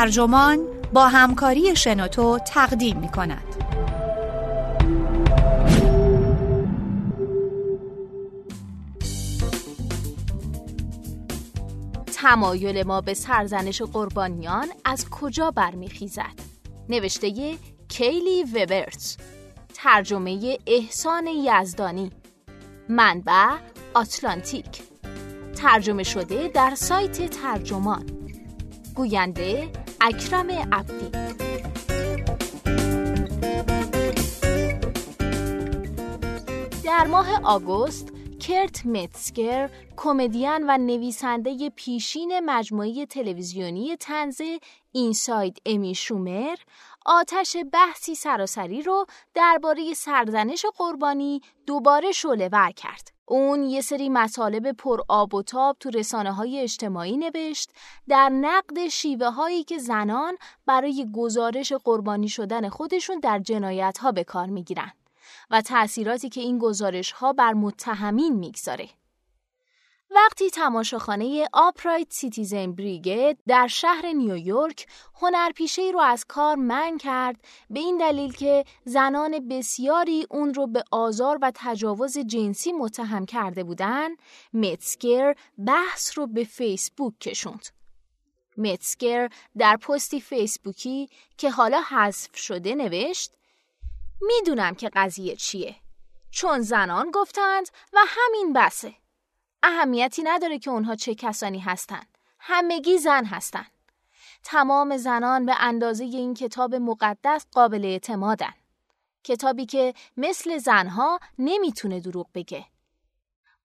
ترجمان با همکاری شنوتو تقدیم می کند. تمایل ما به سرزنش قربانیان از کجا برمیخیزد؟ نوشته کیلی وبرز ترجمه احسان یزدانی منبع آتلانتیک ترجمه شده در سایت ترجمان گوینده اکرم عبدی. در ماه آگوست کرت متسکر کمدین و نویسنده پیشین مجموعه تلویزیونی تنز اینساید امی شومر آتش بحثی سراسری رو درباره سرزنش قربانی دوباره شعله ور کرد. اون یه سری مطالب پر آب و تاب تو رسانه های اجتماعی نوشت در نقد شیوه هایی که زنان برای گزارش قربانی شدن خودشون در جنایت ها به کار می‌گیرن و تأثیراتی که این گزارش ها بر متهمین می‌گذاره. وقتی تماشاخانه Upright Citizens Brigade در شهر نیویورک هنرپیشه رو از کار منع کرد به این دلیل که زنان بسیاری اون رو به آزار و تجاوز جنسی متهم کرده بودن متسکر بحث رو به فیسبوک کشوند. متسکر در پستی فیسبوکی که حالا حذف شده نوشت می‌دونم که قضیه چیه چون زنان گفتند و همین بسه اهمیتی نداره که اونها چه کسانی هستند. همگی زن هستند. تمام زنان به اندازه این کتاب مقدس قابل اعتمادن. کتابی که مثل زنها نمی‌تونه دروغ بگه.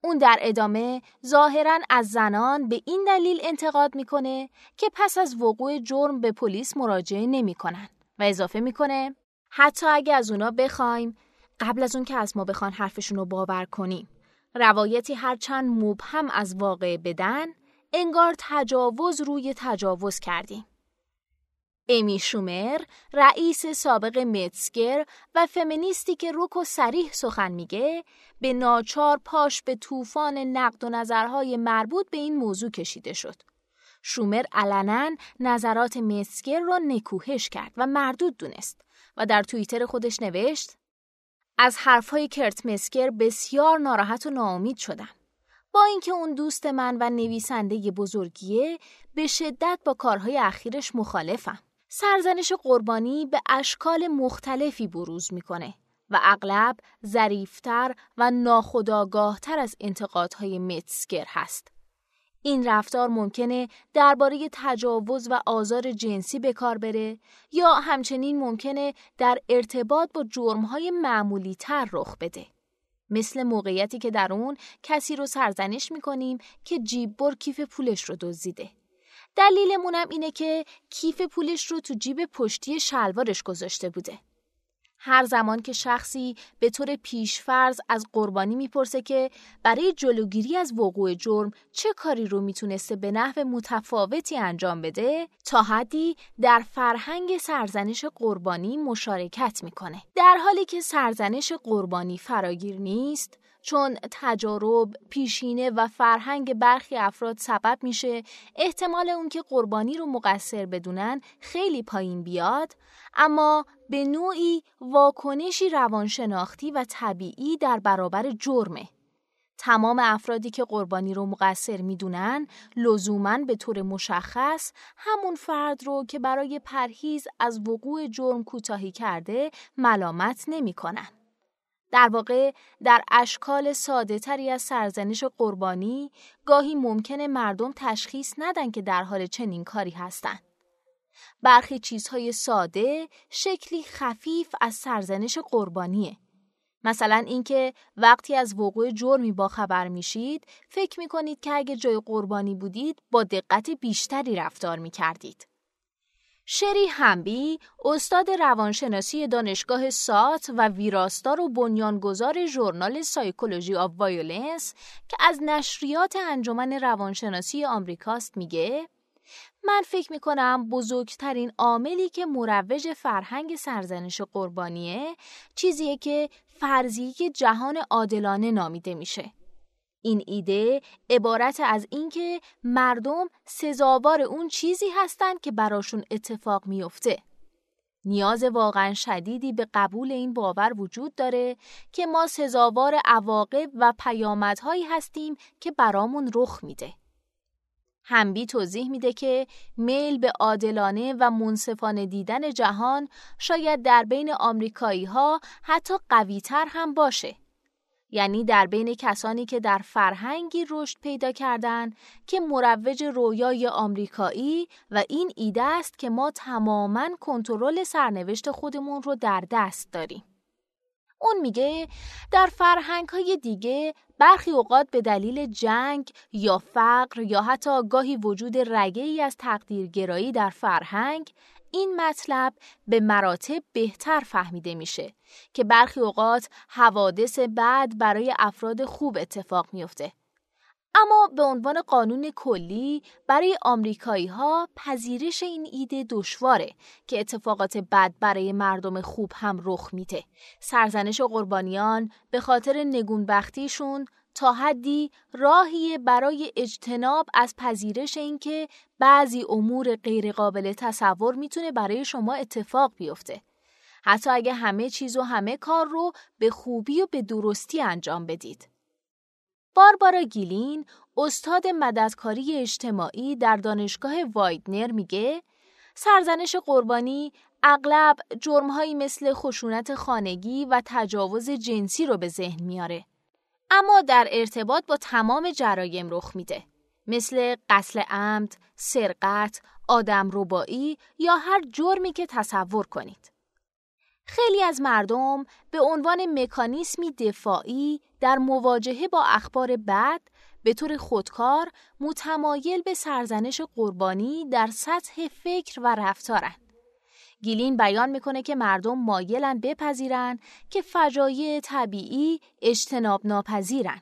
اون در ادامه ظاهرا از زنان به این دلیل انتقاد می‌کنه که پس از وقوع جرم به پلیس مراجعه نمی‌کنن و اضافه می‌کنه حتی اگه از اونا بخوایم قبل از اون که از ما بخوان حرفشون رو باور کنیم روایتی هرچند مبهم از واقع بدن انگار تجاوز روی تجاوز کردیم. امی شومر رئیس سابق متسگر و فمینیستی که روک و سریح سخن میگه به ناچار پاش به طوفان نقد و نظرهای مربوط به این موضوع کشیده شد. شومر علنا نظرات متسگر را نکوهش کرد و مردود دونست و در توییتر خودش نوشت از حرفهای کرت مسکر بسیار ناراحت و ناامید شدم. با اینکه اون دوست من و نویسنده بزرگیه به شدت با کارهای اخیرش مخالفم. سرزنش قربانی به اشکال مختلفی بروز می‌کنه و اغلب ظریفتر و ناخداگاهتر از انتقادهای متسکر هست. این رفتار ممکنه درباره تجاوز و آزار جنسی به کار بره یا همچنین ممکنه در ارتباط با جرمهای معمولی تر رخ بده. مثل موقعیتی که در اون کسی رو سرزنش می‌کنیم که جیببر کیف پولش رو دزدیده. دلیلمونم اینه که کیف پولش رو تو جیب پشتی شلوارش گذاشته بوده. هر زمان که شخصی به طور پیشفرض از قربانی می‌پرسه که برای جلوگیری از وقوع جرم چه کاری رو می‌تونسته به نحو متفاوتی انجام بده تا حدی در فرهنگ سرزنش قربانی مشارکت می‌کنه. در حالی که سرزنش قربانی فراگیر نیست چون تجارب، پیشینه و فرهنگ برخی افراد سبب میشه احتمال اون که قربانی رو مقصر بدونن خیلی پایین بیاد اما به نوعی واکنشی روانشناختی و طبیعی در برابر جرمه. تمام افرادی که قربانی رو مقصر می‌دونن لزوما به طور مشخص همون فرد رو که برای پرهیز از وقوع جرم کوتاهی کرده ملامت نمی‌کنن. در واقع در اشکال ساده تری از سرزنش قربانی گاهی ممکنه مردم تشخیص ندن که در حال چنین کاری هستند. برخی چیزهای ساده شکلی خفیف از سرزنش قربانیه. مثلا اینکه وقتی از وقوع جرمی با خبر میشید فکر می‌کنید که اگه جای قربانی بودید با دقت بیشتری رفتار می‌کردید. شری همبی استاد روانشناسی دانشگاه ساوت و ویراستار و بنیانگذار ژورنال Psychology of Violence که از نشریات انجمن روانشناسی آمریکاست میگه من فکر می کنم بزرگترین عاملی که مروج فرهنگ سرزنش قربانیه چیزیه که فرضیه جهان عادلانه نامیده میشه. این ایده عبارت از اینکه مردم سزاوار اون چیزی هستند که براشون اتفاق میفته. نیاز واقعا شدیدی به قبول این باور وجود داره که ما سزاوار عواقب و پیامدهایی هستیم که برامون رخ میده. همبی توضیح میده که میل به عادلانه و منصفانه دیدن جهان شاید در بین آمریکایی ها حتی قوی تر هم باشه. یعنی در بین کسانی که در فرهنگی رشد پیدا کردن که مروج رویای آمریکایی و این ایده است که ما تماما کنترل سرنوشت خودمون رو در دست داریم. اون میگه در فرهنگ های دیگه برخی اوقات به دلیل جنگ یا فقر یا حتی گاهی وجود رگه ای از تقدیرگرایی در فرهنگ این مطلب به مراتب بهتر فهمیده میشه که برخی اوقات حوادث بعد برای افراد خوب اتفاق میفته. اما به عنوان قانون کلی برای آمریکایی ها پذیرش این ایده دشواره که اتفاقات بد برای مردم خوب هم رخ میده. سرزنش قربانیان به خاطر نگونبختیشون تا حدی راهی برای اجتناب از پذیرش اینکه بعضی امور غیرقابل تصور می‌تونه برای شما اتفاق بیفته. حتی اگه همه چیز و همه کار رو به خوبی و به درستی انجام بدید. باربارا گیلین استاد مددکاری اجتماعی در دانشگاه وایدنر میگه سرزنش قربانی اغلب جرمهایی مثل خشونت خانگی و تجاوز جنسی رو به ذهن میاره. اما در ارتباط با تمام جرایم رخ میده مثل قتل عمد، سرقت، آدم ربایی یا هر جرمی که تصور کنید. خیلی از مردم به عنوان مکانیسمی دفاعی در مواجهه با اخبار بد به طور خودکار متمایل به سرزنش قربانی در سطح فکر و رفتارند. گیلین بیان می‌کنه که مردم مایلن بپذیرن که فجایع طبیعی اجتناب ناپذیرن.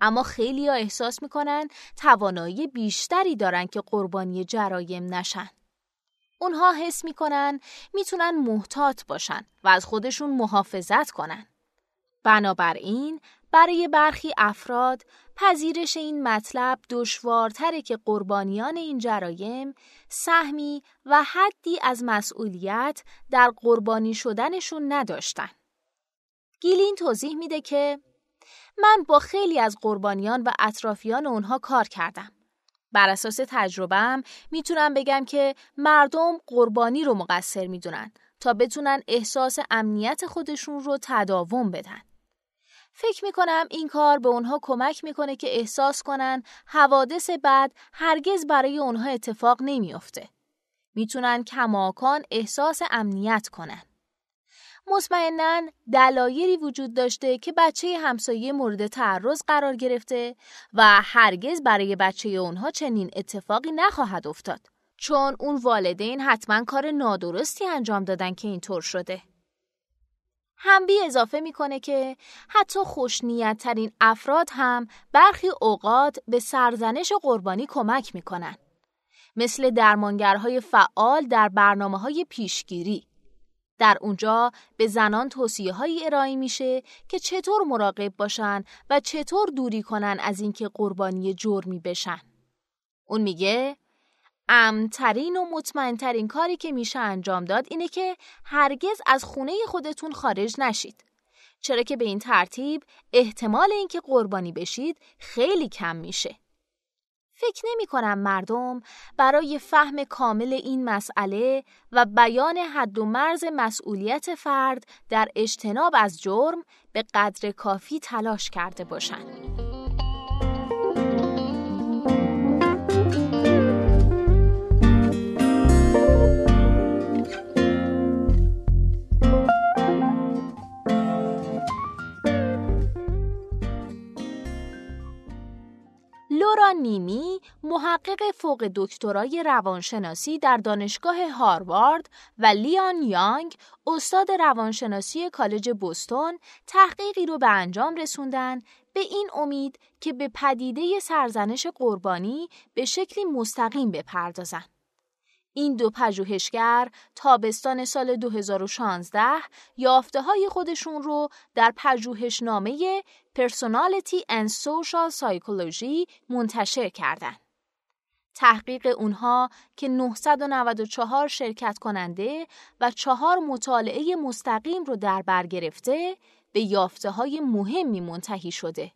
اما خیلی ها احساس می‌کنن توانایی بیشتری دارن که قربانی جرایم نشن. اونها حس می‌کنن می‌تونن محتاط باشن و از خودشون محافظت کنن. بنابراین برای برخی افراد پذیرش این مطلب دشوارتره که قربانیان این جرایم سهمی و حدی از مسئولیت در قربانی شدنشون نداشتن. گیلین توضیح میده که من با خیلی از قربانیان و اطرافیان اونها کار کردم. بر اساس تجربهم می‌تونم بگم که مردم قربانی رو مقصر می‌دونن تا بتونن احساس امنیت خودشون رو تداوم بدن. فکر می کنم این کار به اونها کمک می‌کنه که احساس کنن حوادث بعد هرگز برای اونها اتفاق نمیافته. می‌تونن کماکان احساس امنیت کنن. مطمئنا دلایلی وجود داشته که بچه همسایه مورد تعرض قرار گرفته و هرگز برای بچه اونها چنین اتفاقی نخواهد افتاد چون اون والدین حتما کار نادرستی انجام دادن که اینطور شده. همبی اضافه می‌کنه که حتی خوشنیت ترین افراد هم برخی اوقات به سرزنش قربانی کمک می‌کنن. مثل درمانگرهای فعال در برنامه های پیشگیری. در اونجا به زنان توصیه هایی ارائه میشه که چطور مراقب باشن و چطور دوری کنن از اینکه قربانی جرمی بشن. اون میگه امترین و مطمئنترین کاری که میشه انجام داد اینه که هرگز از خونه خودتون خارج نشید. چرا که به این ترتیب احتمال اینکه قربانی بشید خیلی کم میشه. فکر نمی کنم مردم برای فهم کامل این مسئله و بیان حد و مرز مسئولیت فرد در اجتناب از جرم به قدر کافی تلاش کرده باشند. لورا نیمی محقق فوق دکترای روانشناسی در دانشگاه هاروارد و لیان یانگ استاد روانشناسی کالج بوستون تحقیقی رو به انجام رسوندن به این امید که به پدیده سرزنش قربانی به شکلی مستقیم بپردازن. این دو پژوهشگر تابستان سال 2016 یافته های خودشون رو در پژوهشنامه Personality and Social Psychology منتشر کردند. تحقیق اونها که 994 شرکت کننده و چهار مطالعه مستقیم رو در بر گرفته به یافته های مهمی منتهی شده.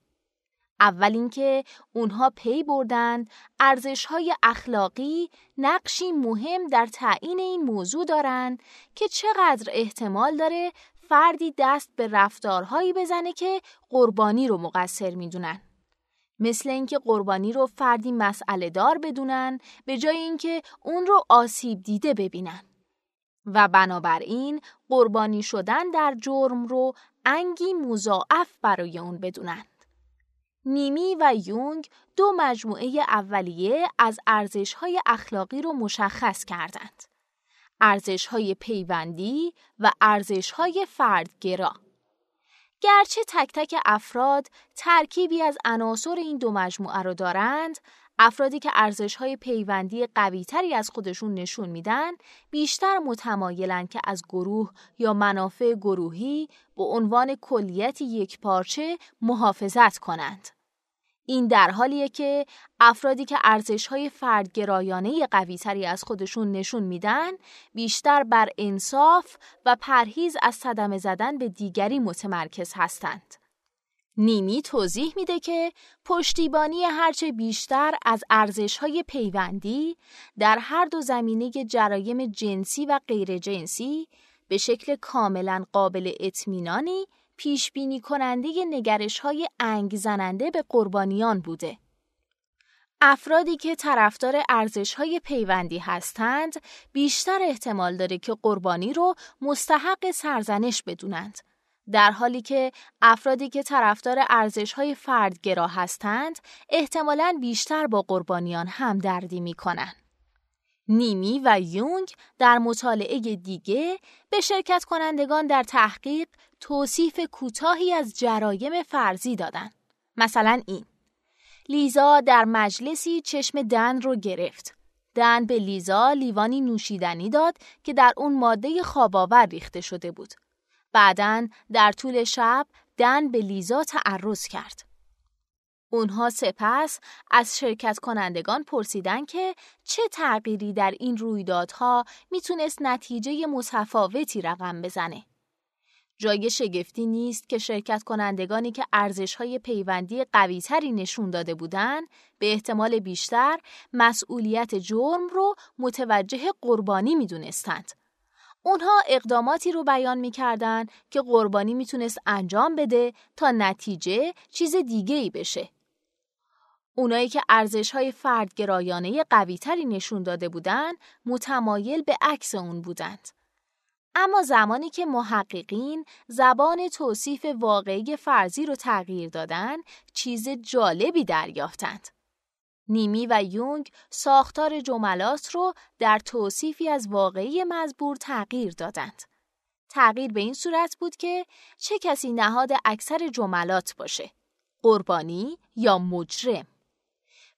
اول اینکه اونها پی بردند ارزش های اخلاقی نقشی مهم در تعیین این موضوع دارند که چقدر احتمال داره فردی دست به رفتارهایی بزنه که قربانی رو مقصر می‌دونن. مثل اینکه قربانی رو فردی مسئله دار بدونن به جای اینکه اون رو آسیب دیده ببینن. و بنابراین قربانی شدن در جرم رو انگی مضاعف برای اون بدونن. نیمی و یونگ دو مجموعه اولیه از ارزش‌های اخلاقی رو مشخص کردند. ارزش‌های پیوندی و ارزش‌های فردگرا. گرچه تک تک افراد ترکیبی از عناصر این دو مجموعه رو دارند، افرادی که ارزش‌های پیوندی قویتری از خودشون نشون میدن، بیشتر متمایلن که از گروه یا منافع گروهی به عنوان کلیت یک پارچه محافظت کنند. این در حالیه که افرادی که ارزش‌های فردگرایانه قویتری از خودشون نشون میدن بیشتر بر انصاف و پرهیز از صدمه زدن به دیگری متمرکز هستند. نیمی توضیح میده که پشتیبانی هرچه بیشتر از ارزش‌های پیوندی در هر دو زمینه جرایم جنسی و غیر جنسی به شکل کاملا قابل اطمینانی پیش بینی کننده نگرش های انگ زننده به قربانیان بوده. افرادی که طرفدار ارزش های پیوندی هستند بیشتر احتمال داره که قربانی رو مستحق سرزنش بدونند. در حالی که افرادی که طرفدار ارزش های فردگرا هستند احتمالاً بیشتر با قربانیان همدردی می کنند. نیمی و یونگ در مطالعه دیگه به شرکت کنندگان در تحقیق توصیف کوتاهی از جرایم فرضی دادن. مثلا این لیزا در مجلسی چشم دن رو گرفت. دن به لیزا لیوانی نوشیدنی داد که در اون ماده خواباور ریخته شده بود. بعدا در طول شب دن به لیزا تعرض کرد. اونها سپس از شرکت کنندگان پرسیدن که چه تغییری در این رویدادها می‌تونست نتیجه متفاوتی رقم بزنه. جای شگفتی نیست که شرکت کنندگانی که ارزشهای پیوندی قویتری نشون داده بودند به احتمال بیشتر مسئولیت جرم رو متوجه قربانی می‌دونستند. اونها اقداماتی رو بیان می‌کردن که قربانی می‌تونست انجام بده تا نتیجه چیز دیگه ای بشه. اونایی که ارزش های فردگرایانه قویتری نشون داده بودند متمایل به عکس اون بودند. اما زمانی که محققین زبان توصیف واقعی فرضی رو تغییر دادن چیز جالبی دریافتند. نیمی و یونگ ساختار جملات رو در توصیفی از واقعی مزبور تغییر دادند. تغییر به این صورت بود که چه کسی نهاد اکثر جملات باشه. قربانی یا مجرم.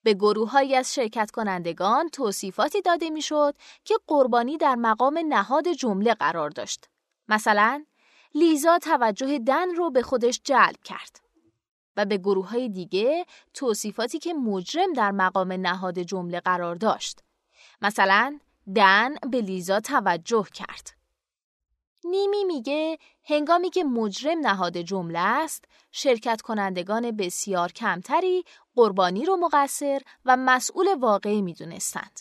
به گروههایی از شرکت کنندگان توصیفاتی داده می‌شد که قربانی در مقام نهاد جمله قرار داشت. مثلا لیزا توجه دن رو به خودش جلب کرد و به گروه های دیگه توصیفاتی که مجرم در مقام نهاد جمله قرار داشت. مثلا دن به لیزا توجه کرد. نیمی میگه هنگامی که مجرم نهاد جمله است شرکت کنندگان بسیار کمتری قربانی رو مقصر و مسئول واقعی می‌دونستند.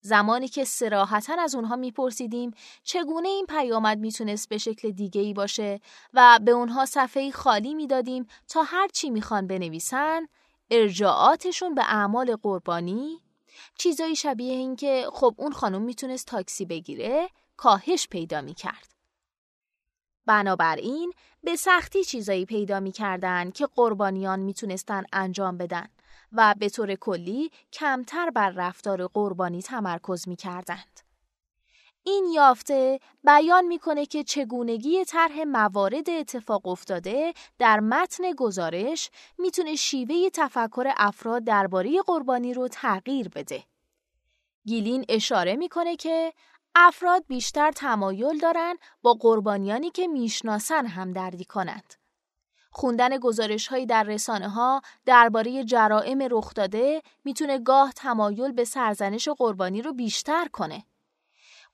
زمانی که سراحتا از اونها میپرسیدیم چگونه این پیامد می‌تونست به شکل دیگه ای باشه و به اونها صفحه خالی می‌دادیم تا هر چی می‌خوان بنویسن ارجاعاتشون به اعمال قربانی چیزایی شبیه این که خب اون خانم می‌تونست تاکسی بگیره کاهش پیدا می‌کرد. بنابراین به سختی چیزایی پیدا می کردن که قربانیان می‌تونستن انجام بدن و به طور کلی کمتر بر رفتار قربانی تمرکز می کردند. این یافته بیان می‌کنه که چگونگی طرح موارد اتفاق افتاده در متن گزارش می‌تونه شیوه تفکر افراد درباره قربانی رو تغییر بده. گیلین اشاره می‌کنه که افراد بیشتر تمایل دارن با قربانیانی که می‌شناسن هم دردی کنند. خوندن گزارش هایی در رسانه ها درباره جرائم رخ داده می‌تونه گاه تمایل به سرزنش قربانی رو بیشتر کنه.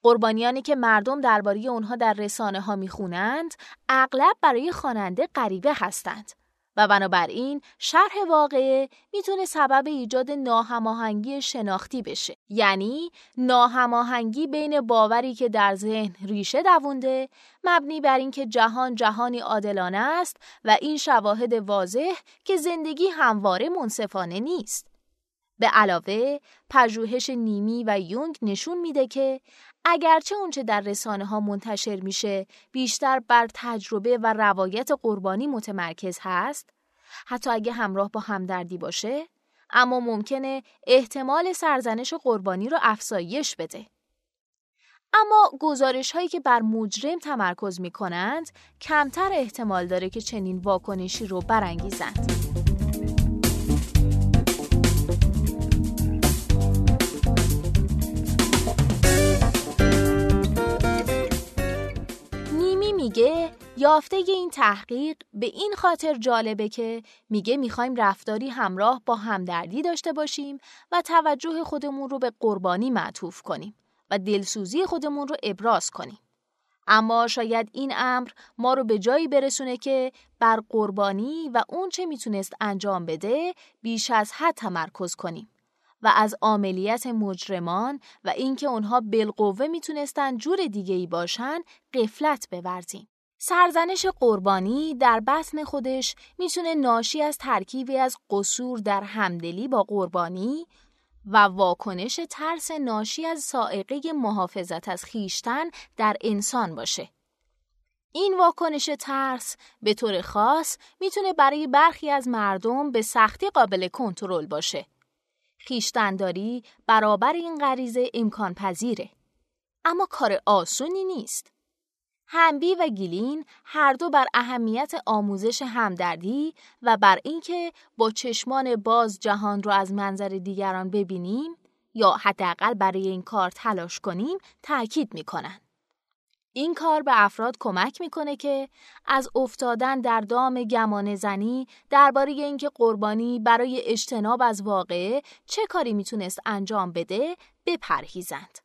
قربانیانی که مردم درباره اونها در رسانه ها می‌خونند اغلب برای خواننده غریبه هستند و بنابراین شرح واقعه می‌تونه سبب ایجاد ناهماهنگی شناختی بشه. یعنی ناهماهنگی بین باوری که در ذهن ریشه دوونده مبنی بر اینکه جهان جهانی عادلانه است و این شواهد واضح که زندگی همواره منصفانه نیست. به علاوه پژوهش نیمی و یونگ نشون میده که اگرچه اونچه در رسانه ها منتشر میشه بیشتر بر تجربه و روایت قربانی متمرکز هست؟ حتی اگه همراه با همدردی باشه؟ اما ممکنه احتمال سرزنش قربانی رو افزایش بده. اما گزارش هایی که بر مجرم تمرکز می کنند کمتر احتمال داره که چنین واکنشی رو برانگیزند. میگه یافته این تحقیق به این خاطر جالبه که میگه می‌خوایم رفتاری همراه با همدردی داشته باشیم و توجه خودمون رو به قربانی معطوف کنیم و دلسوزی خودمون رو ابراز کنیم. اما شاید این امر ما رو به جایی برسونه که بر قربانی و اون چه می‌تونست انجام بده بیش از حد تمرکز کنیم. و از عملیات مجرمان و اینکه اونها بالقوه می‌تونستن جور دیگه ای باشن قفلت بورزیم. سرزنش قربانی در بطن خودش می‌تونه ناشی از ترکیبی از قصور در همدلی با قربانی و واکنش ترس ناشی از سائقه محافظت از خیشتن در انسان باشه. این واکنش ترس به طور خاص می‌تونه برای برخی از مردم به سختی قابل کنترل باشه. خیشتنداری برابر این غریزه امکان پذیره. اما کار آسونی نیست. همبی و گیلین هر دو بر اهمیت آموزش همدردی و بر اینکه با چشمان باز جهان را از منظر دیگران ببینیم یا حداقل برای این کار تلاش کنیم تاکید می‌کنند. این کار به افراد کمک می‌کنه که از افتادن در دام گمان زنی درباره اینکه قربانی برای اجتناب از واقعه چه کاری می‌تونست انجام بده بپرهیزند.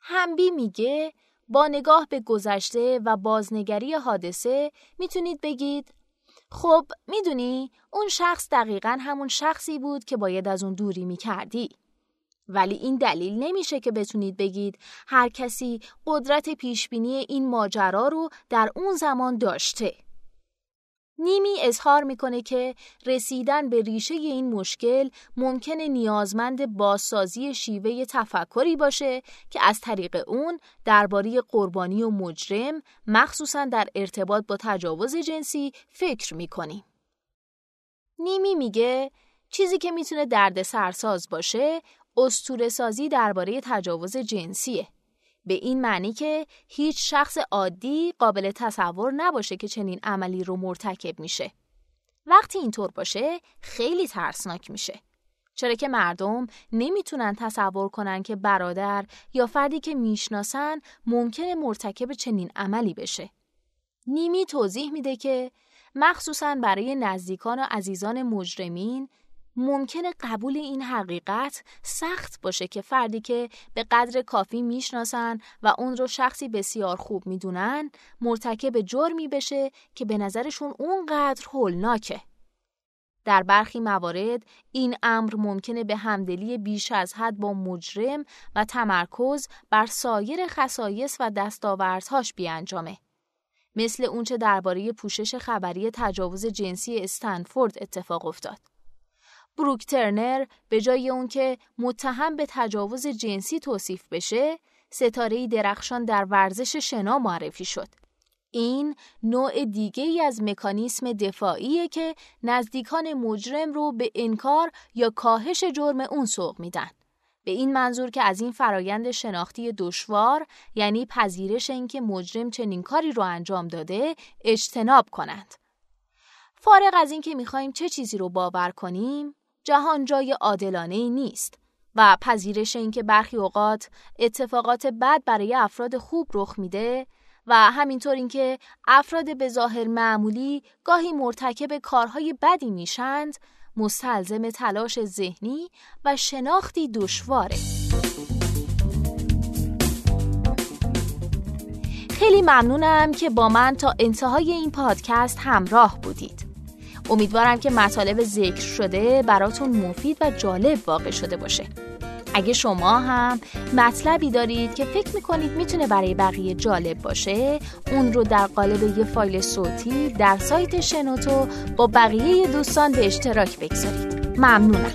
همبی میگه با نگاه به گذشته و بازنگری حادثه می‌تونید بگید خب می‌دونی اون شخص دقیقا همون شخصی بود که باید از اون دوری می‌کردی. ولی این دلیل نمیشه که بتونید بگید هر کسی قدرت پیشبینی این ماجرا رو در اون زمان داشته. نیمی اظهار می‌کنه که رسیدن به ریشه این مشکل ممکنه نیازمند بازسازی شیوه تفکری باشه که از طریق اون درباره قربانی و مجرم مخصوصا در ارتباط با تجاوز جنسی فکر می‌کنیم. نیمی میگه چیزی که می‌تونه درد سرساز باشه استور سازی درباره تجاوز جنسیه. به این معنی که هیچ شخص عادی قابل تصور نباشه که چنین عملی رو مرتکب میشه. وقتی اینطور باشه خیلی ترسناک میشه. چرا که مردم نمی‌تونن تصور کنن که برادر یا فردی که می‌شناسن ممکنه مرتکب چنین عملی بشه. نیمی توضیح میده که مخصوصا برای نزدیکان و عزیزان مجرمین ممکنه قبول این حقیقت سخت باشه که فردی که به قدر کافی می‌شناسن و اون رو شخصی بسیار خوب می‌دونن مرتکب جرمی بشه که به نظرشون اونقدر هولناکه. در برخی موارد این امر ممکنه به همدلی بیش از حد با مجرم و تمرکز بر سایر خصایص و دستاوردهاش بیانجامه. مثل اونچه درباره پوشش خبری تجاوز جنسی استنفورد اتفاق افتاد. بروک ترنر به جای اون که متهم به تجاوز جنسی توصیف بشه، ستاره درخشان در ورزش شنا معرفی شد. این نوع دیگه ای از مکانیسم دفاعیه که نزدیکان مجرم رو به انکار یا کاهش جرم اون سوق میدن. به این منظور که از این فرایند شناختی دشوار یعنی پذیرش اینکه مجرم چنین کاری رو انجام داده اجتناب کنند. فارغ از اینکه می‌خوایم چه چیزی رو باور کنیم جهان جای عادلانه ای نیست و پذیرش اینکه برخی اوقات اتفاقات بد برای افراد خوب رخ میده و همینطور اینکه افراد به ظاهر معمولی گاهی مرتکب کارهای بدی میشند مستلزم تلاش ذهنی و شناختی دشواره. خیلی ممنونم که با من تا انتهای این پادکست همراه بودید. امیدوارم که مطالب ذکر شده براتون مفید و جالب واقع شده باشه. اگه شما هم مطلبی دارید که فکر می‌کنید می‌تونه برای بقیه جالب باشه اون رو در قالب یه فایل صوتی در سایت شنوتو با بقیه دوستان به اشتراک بگذارید ممنونم